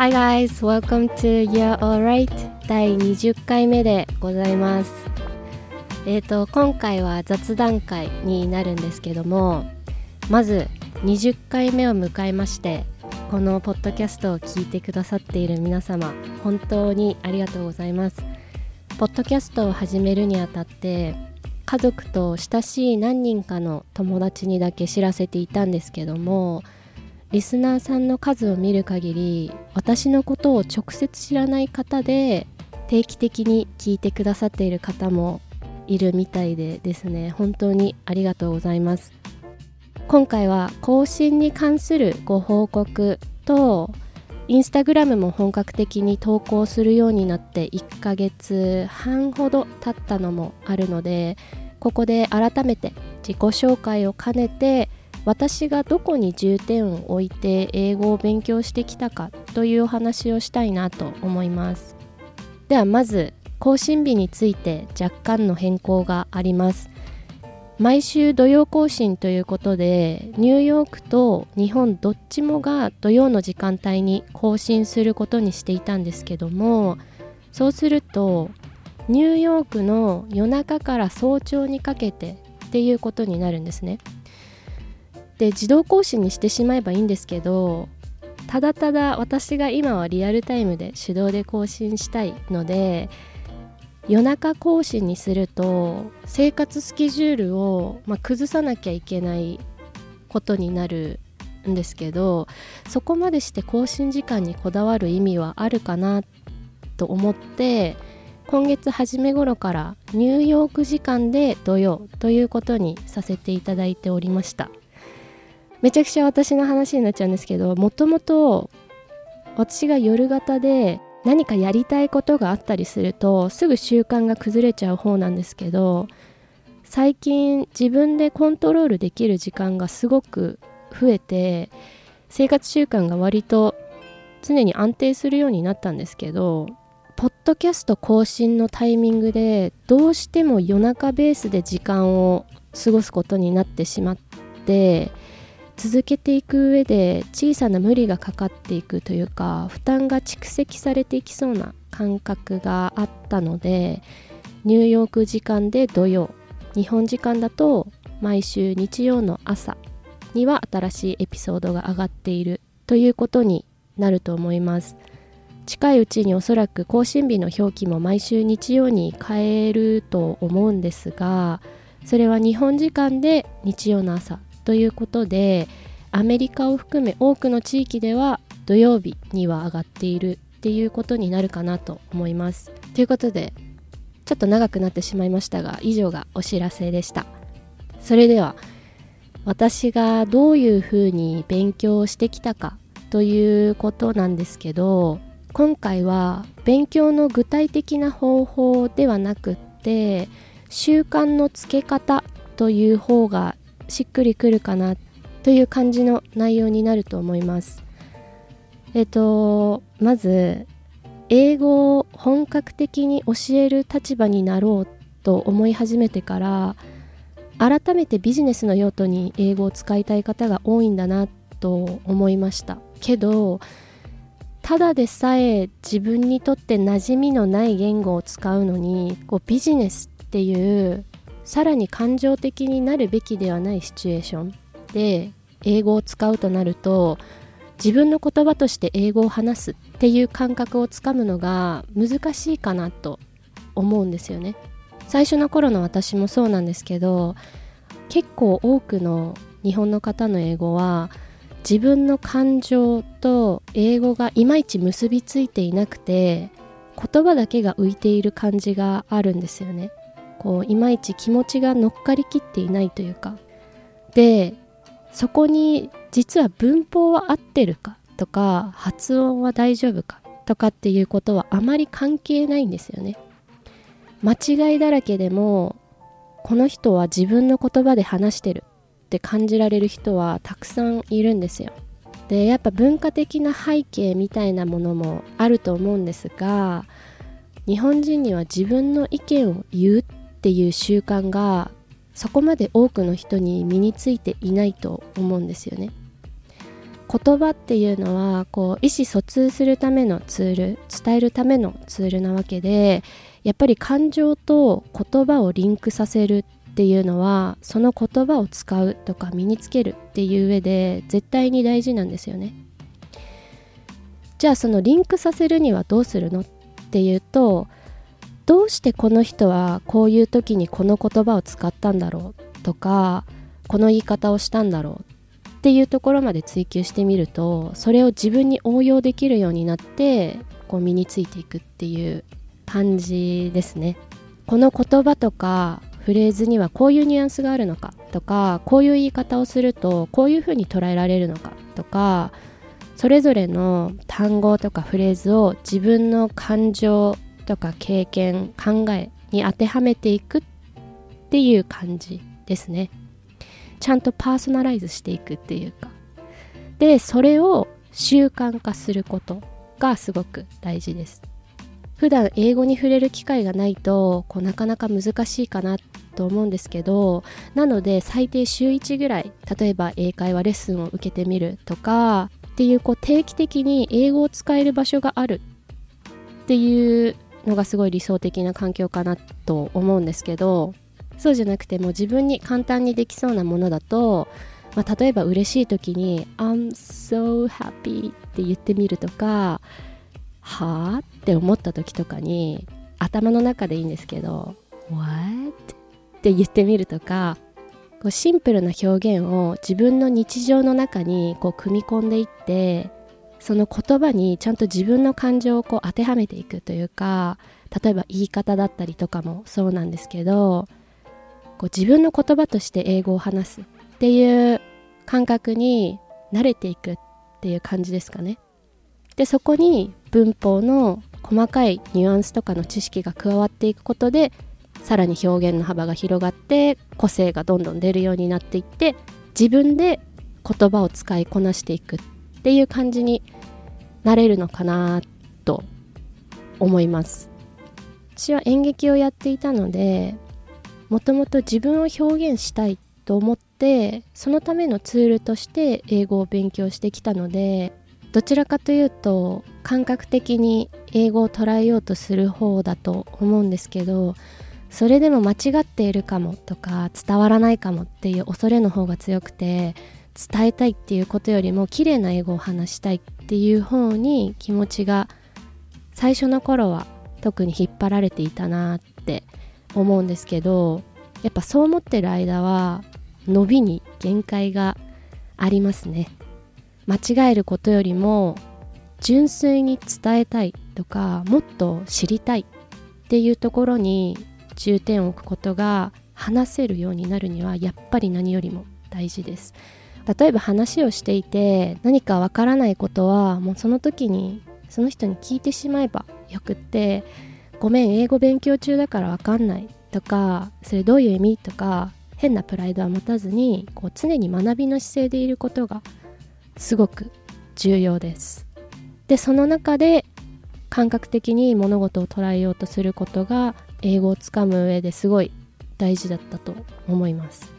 Hi guys, welcome to You're Alright 第20回目でございます。えーと今回は雑談会になるんですけどもまず20回目を迎えましてこのポッドキャストを聞いてくださっている皆様本当にありがとうございます。ポッドキャストを始めるにあたって家族と親しい何人かの友達にだけ知らせていたんですけどもリスナーさんの数を見る限り私のことを直接知らない方で定期的に聞いてくださっている方もいるみたいでですね。本当にありがとうございます。今回は更新に関するご報告とインスタグラムも本格的に投稿するようになって1ヶ月半ほど経ったのもあるのでここで改めて自己紹介を兼ねて私がどこに重点を置いて英語を勉強してきたかというお話をしたいなと思います。ではまず更新日について若干の変更があります。毎週土曜更新ということでニューヨークと日本どっちもが土曜の時間帯に更新することにしていたんですけどもそうするとニューヨークの夜中から早朝にかけてっていうことになるんですね。で自動更新にしてしまえばいいんですけどただただ私が今はリアルタイムで手動で更新したいので夜中更新にすると生活スケジュールを、まあ、崩さなきゃいけないことになるんですけどそこまでして更新時間にこだわる意味はあるかなと思って今月初め頃からニューヨーク時間で土曜ということにさせていただいておりました。めちゃくちゃ私の話になっちゃうんですけどもともと私が夜型で何かやりたいことがあったりするとすぐ習慣が崩れちゃう方なんですけど最近自分でコントロールできる時間がすごく増えて生活習慣が割と常に安定するようになったんですけどポッドキャスト更新のタイミングでどうしても夜中ベースで時間を過ごすことになってしまって続けていく上で小さな無理がかかっていくというか負担が蓄積されていきそうな感覚があったのでニューヨーク時間で土曜日本時間だと毎週日曜の朝には新しいエピソードが上がっているということになると思います。近いうちにおそらく更新日の表記も毎週日曜に変えると思うんですがそれは日本時間で日曜の朝ということでアメリカを含め多くの地域では土曜日には上がっているっていうことになるかなと思います。ということでちょっと長くなってしまいましたが以上がお知らせでした。それでは私がどういうふうに勉強してきたかということなんですけど今回は勉強の具体的な方法ではなくって習慣のつけ方という方がしっくりくるかなという感じの内容になると思います。えっとまず英語を本格的に教える立場になろうと思い始めてから改めてビジネスの用途に英語を使いたい方が多いんだなと思いましたけどただでさえ自分にとって馴染みのない言語を使うのにこうビジネスっていうさらに感情的になるべきではないシチュエーションで英語を使うとなると自分の言葉として英語を話すっていう感覚をつかむのが難しいかなと思うんですよね。最初の頃の私もそうなんですけど結構多くの日本の方の英語は自分の感情と英語がいまいち結びついていなくて言葉だけが浮いている感じがあるんですよね。こういまいち気持ちが乗っかりきっていないというか。でそこに実は文法は合ってるか？とか発音は大丈夫か？とかっていうことはあまり関係ないんですよね。間違いだらけでもこの人は自分の言葉で話してる。って感じられる人はたくさんいるんですよ。でやっぱ文化的な背景みたいなものもあると思うんですが日本人には自分の意見を言うっていう習慣がそこまで多くの人に身についていないと思うんですよね言葉っていうのはこう意思疎通するためのツール伝えるためのツールなわけでやっぱり感情と言葉をリンクさせるっていうのはその言葉を使うとか身につけるっていう上で絶対に大事なんですよね。じゃあそのリンクさせるにはどうするの？っていうとどうしてこの人はこういう時にこの言葉を使ったんだろうとかこの言い方をしたんだろうっていうところまで追求してみるとそれを自分に応用できるようになってこう身についていくっていう感じですね。この言葉とかフレーズにはこういうニュアンスがあるのかとかこういう言い方をするとこういうふうに捉えられるのかとかそれぞれの単語とかフレーズを自分の感情とか経験考えに当てはめていくっていう感じですね。ちゃんとパーソナライズしていくっていうかでそれを習慣化することがすごく大事です普段英語に触れる機会がないとこうなかなか難しいかなと思うんですけどなので最低週1ぐらい例えば英会話レッスンを受けてみるとかっていうこう定期的に英語を使える場所があるっていうのがすごい理想的な環境かなと思うんですけどそうじゃなくても自分に簡単にできそうなものだと、まあ、例えば嬉しい時に「I'm so happy」って言ってみるとか「はあ?」って思った時とかに頭の中でいいんですけど「What?」って言ってみるとかこうシンプルな表現を自分の日常の中にこう組み込んでいってその言葉にちゃんと自分の感情をこう当てはめていくというか例えば言い方だったりとかもそうなんですけどこう自分の言葉として英語を話すっていう感覚に慣れていくっていう感じですかね。でそこに文法の細かいニュアンスとかの知識が加わっていくことでさらに表現の幅が広がって個性がどんどん出るようになっていって自分で言葉を使いこなしていくっっていう感じになれるのかなと思います。私は演劇をやっていたのでもともと自分を表現したいと思ってそのためのツールとして英語を勉強してきたのでどちらかというと感覚的に英語を捉えようとする方だと思うんですけどそれでも間違っているかもとか伝わらないかもっていう恐れの方が強くて伝えたいっていうことよりも綺麗な英語を話したいっていう方に気持ちが最初の頃は特に引っ張られていたなって思うんですけどやっぱそう思ってる間は伸びに限界がありますね。間違えることよりも純粋に伝えたいとかもっと知りたいっていうところに重点を置くことが話せるようになるにはやっぱり何よりも大事です。例えば話をしていて何かわからないことはもうその時にその人に聞いてしまえばよくってごめん英語勉強中だからわかんないとかそれどういう意味とか変なプライドは持たずにこう常に学びの姿勢でいることがすごく重要です。でその中で感覚的に物事を捉えようとすることが英語をつかむ上ですごい大事だったと思います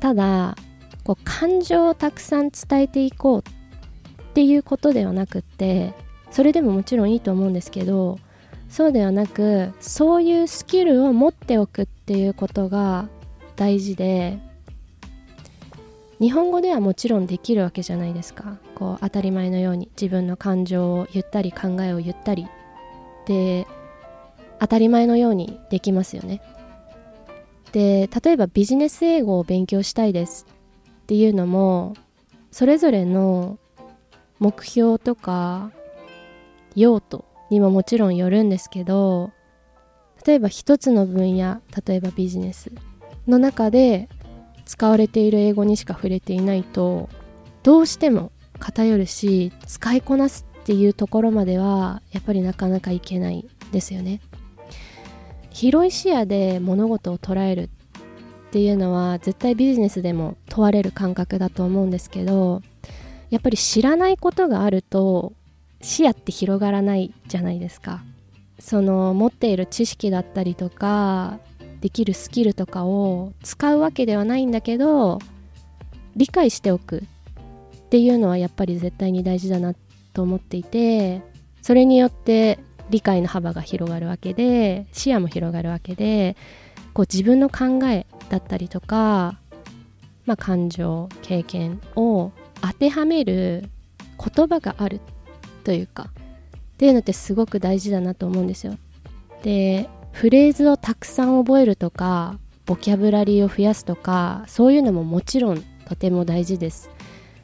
ただこう感情をたくさん伝えていこうっていうことではなくってそれでももちろんいいと思うんですけどそうではなくそういうスキルを持っておくっていうことが大事で日本語ではもちろんできるわけじゃないですか。こう当たり前のように自分の感情を言ったり考えを言ったりで当たり前のようにできますよね。で例えばビジネス英語を勉強したいです。っていうのもそれぞれの目標とか用途にももちろんよるんですけど例えば一つの分野例えばビジネスの中で使われている英語にしか触れていないとどうしても偏るし使いこなすっていうところまではやっぱりなかなかいけないですよね。広い視野で物事を捉えるっていうのは絶対ビジネスでも問われる感覚だと思うんですけどやっぱり知らないことがあると視野って広がらないじゃないですか。その持っている知識だったりとかできるスキルとかを使うわけではないんだけど理解しておくっていうのはやっぱり絶対に大事だなと思っていてそれによって理解の幅が広がるわけで視野も広がるわけでこう自分の考えだったりとか、まあ、感情経験を当てはめる言葉があるというかっていうのってすごく大事だなと思うんですよ。でフレーズをたくさん覚えるとかボキャブラリーを増やすとかそういうのももちろんとても大事です。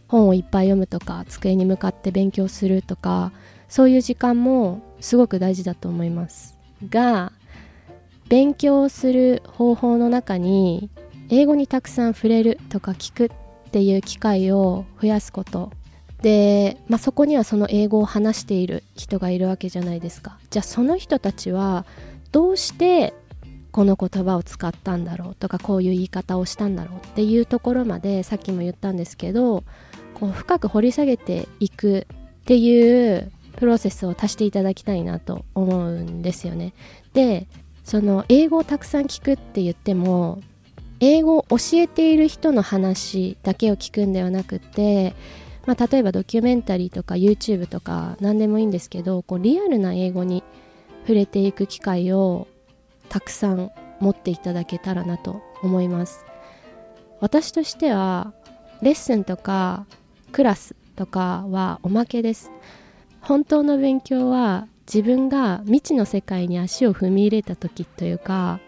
本をいっぱい読むとか机に向かって勉強するとかそういう時間もすごく大事だと思いますが勉強する方法の中に英語にたくさん触れるとか聞くっていう機会を増やすことで、まあ、そこにはその英語を話している人がいるわけじゃないですかじゃあその人たちはどうしてこの言葉を使ったんだろうとかこういう言い方をしたんだろうっていうところまでさっきも言ったんですけどこう深く掘り下げていくっていうプロセスを足していただきたいなと思うんですよね。でその英語をたくさん聞くって言っても英語を教えている人の話だけを聞くんではなくて、まあ、例えばドキュメンタリーとか YouTube とか何でもいいんですけどこうリアルな英語に触れていく機会をたくさん持っていただけたらなと思います。私としてはレッスンとかクラスとかはおまけです。本当の勉強は自分が未知の世界に足を踏み入れた時というか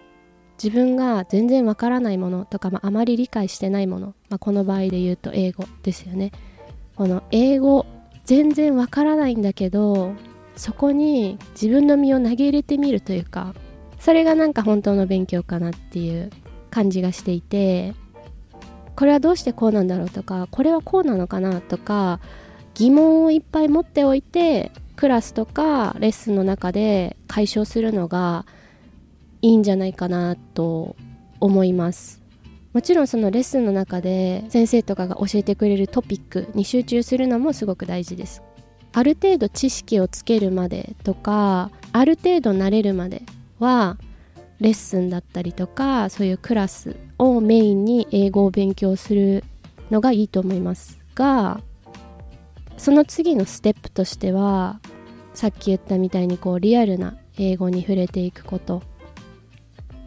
自分が全然わからないものとか、まあ、まり理解してないもの、まあ、この場合で言うと英語ですよね。この英語全然わからないんだけどそこに自分の身を投げ入れてみるというかそれがなんか本当の勉強かなっていう感じがしていてこれはどうしてこうなんだろうとかこれはこうなのかなとか疑問をいっぱい持っておいてクラスとかレッスンの中で解消するのがいいんじゃないかなと思います。もちろんそのレッスンの中で先生とかが教えてくれるトピックに集中するのもすごく大事です。ある程度知識をつけるまでとかある程度慣れるまではレッスンだったりとかそういうクラスをメインに英語を勉強するのがいいと思いますがその次のステップとしてはさっき言ったみたいにこうリアルな英語に触れていくこと。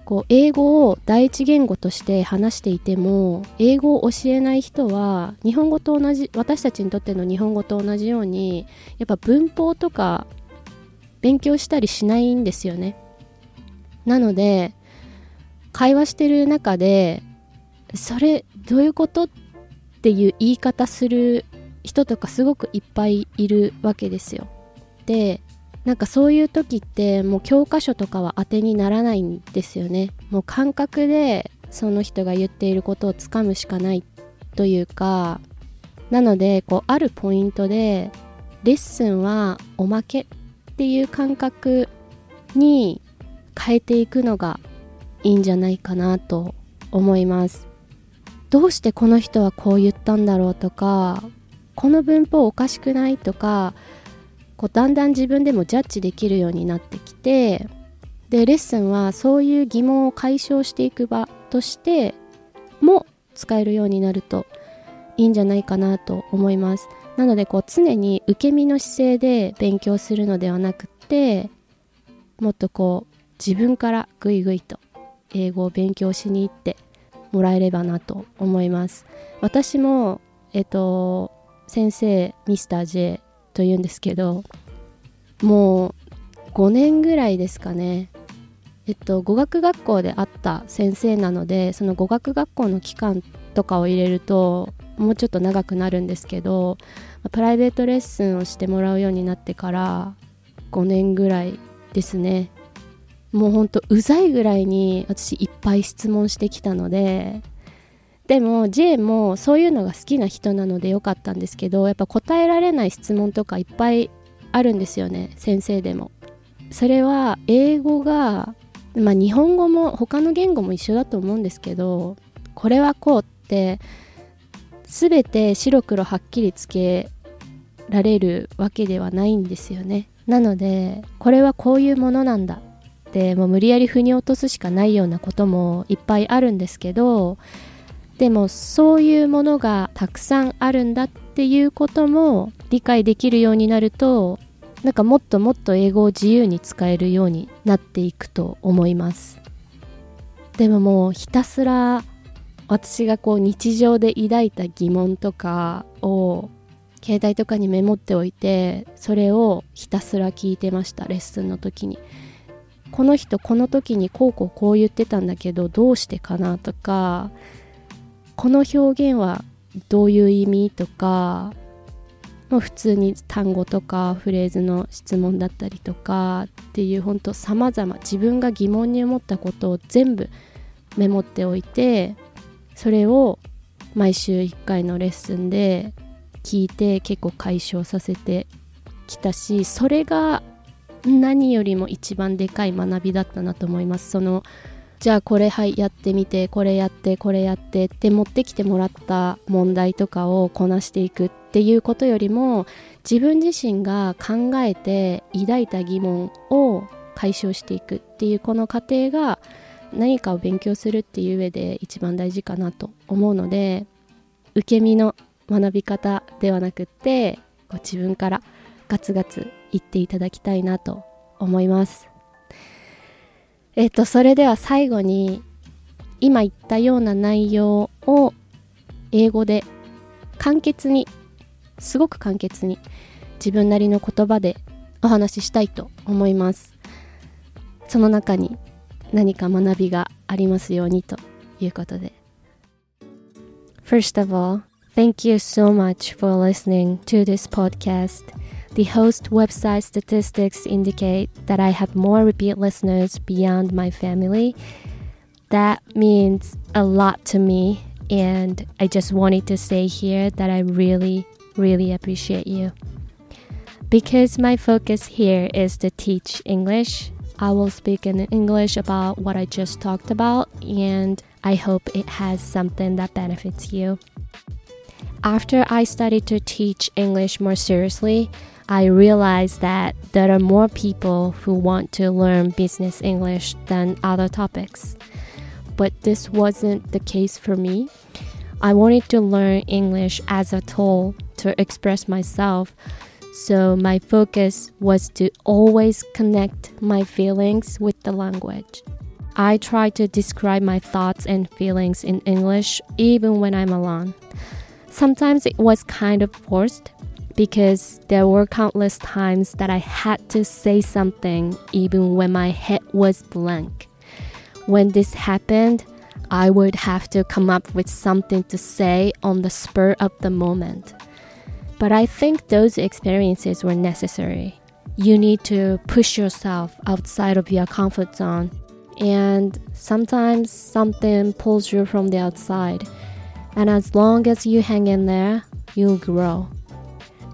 こう英語を第一言語として話していても英語を教えない人は日本語と同じ私たちにとっての日本語と同じようにやっぱ文法とか勉強したりしないんですよね。なので会話してる中でそれどういうことっていう言い方する人とかすごくいっぱいいるわけですよ。でなんかそういう時ってもう教科書とかは当てにならないんですよね。もう感覚でその人が言っていることをつかむしかないというかなのでこうあるポイントでレッスンはおまけっていう感覚に変えていくのがいいんじゃないかなと思います。どうしてこの人はこう言ったんだろうとかこの文法おかしくない？とかこうだんだん自分でもジャッジできるようになってきてでレッスンはそういう疑問を解消していく場としても使えるようになるといいんじゃないかなと思います。なのでこう常に受け身の姿勢で勉強するのではなくってもっとこう自分からぐいぐいと英語を勉強しに行ってもらえればなと思います。私もえっと先生ミスター J というんですけどもう5年ぐらいですかね。えっと語学学校で会った先生なのでその語学学校の期間とかを入れるともうちょっと長くなるんですけどプライベートレッスンをしてもらうようになってから5年ぐらいですね。もうほんとうざいぐらいに私いっぱい質問してきたのででも J もそういうのが好きな人なのでよかったんですけどやっぱ答えられない質問とかいっぱいあるんですよね先生でも。それは英語がまあ日本語も他の言語も一緒だと思うんですけどこれはこうって全て白黒はっきりつけられるわけではないんですよね。なのでこれはこういうものなんだってもう無理やり腑に落とすしかないようなこともいっぱいあるんですけどでもそういうものがたくさんあるんだっていうことも理解できるようになるとなんかもっともっと英語を自由に使えるようになっていくと思います。でももうひたすら私がこう日常で抱いた疑問とかを携帯とかにメモっておいてそれをひたすら聞いてましたレッスンの時に。この人この時にこうこうこう言ってたんだけどどうしてかなとかこの表現はどういう意味とか普通に単語とかフレーズの質問だったりとかっていう本当さまざま自分が疑問に思ったことを全部メモっておいてそれを毎週1回のレッスンで聞いて結構解消させてきたしそれが何よりも一番でかい学びだったなと思います。そのじゃあこれはいやってみてこれやってこれやってって持ってきてもらった問題とかをこなしていくっていうことよりも自分自身が考えて抱いた疑問を解消していくっていうこの過程が何かを勉強するっていう上で一番大事かなと思うので受け身の学び方ではなくってこう自分からガツガツ言っていただきたいなと思います。えっ、とそれでは最後に今言ったような内容を英語で簡潔にすごく簡潔に自分なりの言葉でお話ししたいと思いますその中に何か学びがありますようにということで First of all, thank you so much for listening to this podcast. The host website statistics indicate that I have more repeat listeners beyond my family. That means a lot to me, and I just wanted to say here that I really, really appreciate you. Because my focus here is to teach English, I will speak in English about what I just talked about, and I hope it has something that benefits you. After I started to teach English more seriously, I realized that there are more people who want to learn business English than other topics. But this wasn't the case for me. I wanted to learn English as a tool to express myself, so my focus was to always connect my feelings with the language. I try to describe my thoughts and feelings in English even when I'm alone. Sometimes it was kind of forced because there were countless times that I had to say something even when my head was blank. When this happened, I would have to come up with something to say on the spur of the moment. But I think those experiences were necessary. You need to push yourself outside of your comfort zone, and sometimes something pulls you from the outside. And as long as you hang in there, you'll grow.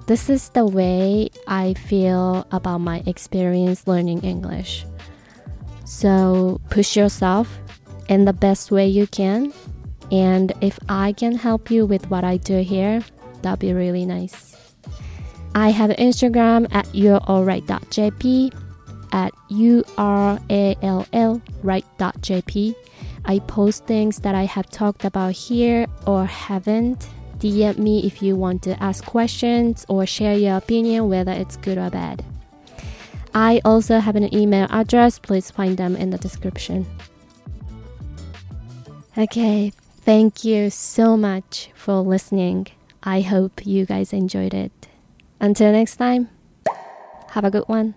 This is the way I feel about my experience learning English. So push yourself in the best way you can. And if I can help you with what I do here, that'd be really nice. I have Instagram at you'realright.jp at U-R-A-L-L right.jp. I post things that I have talked about here or haven't DM me if you want to ask questions or share your opinion, whether it's good or bad. I also have an email address, please find them in the description. Okay, thank you so much for listening. I hope you guys enjoyed it. Until next time, have a good one.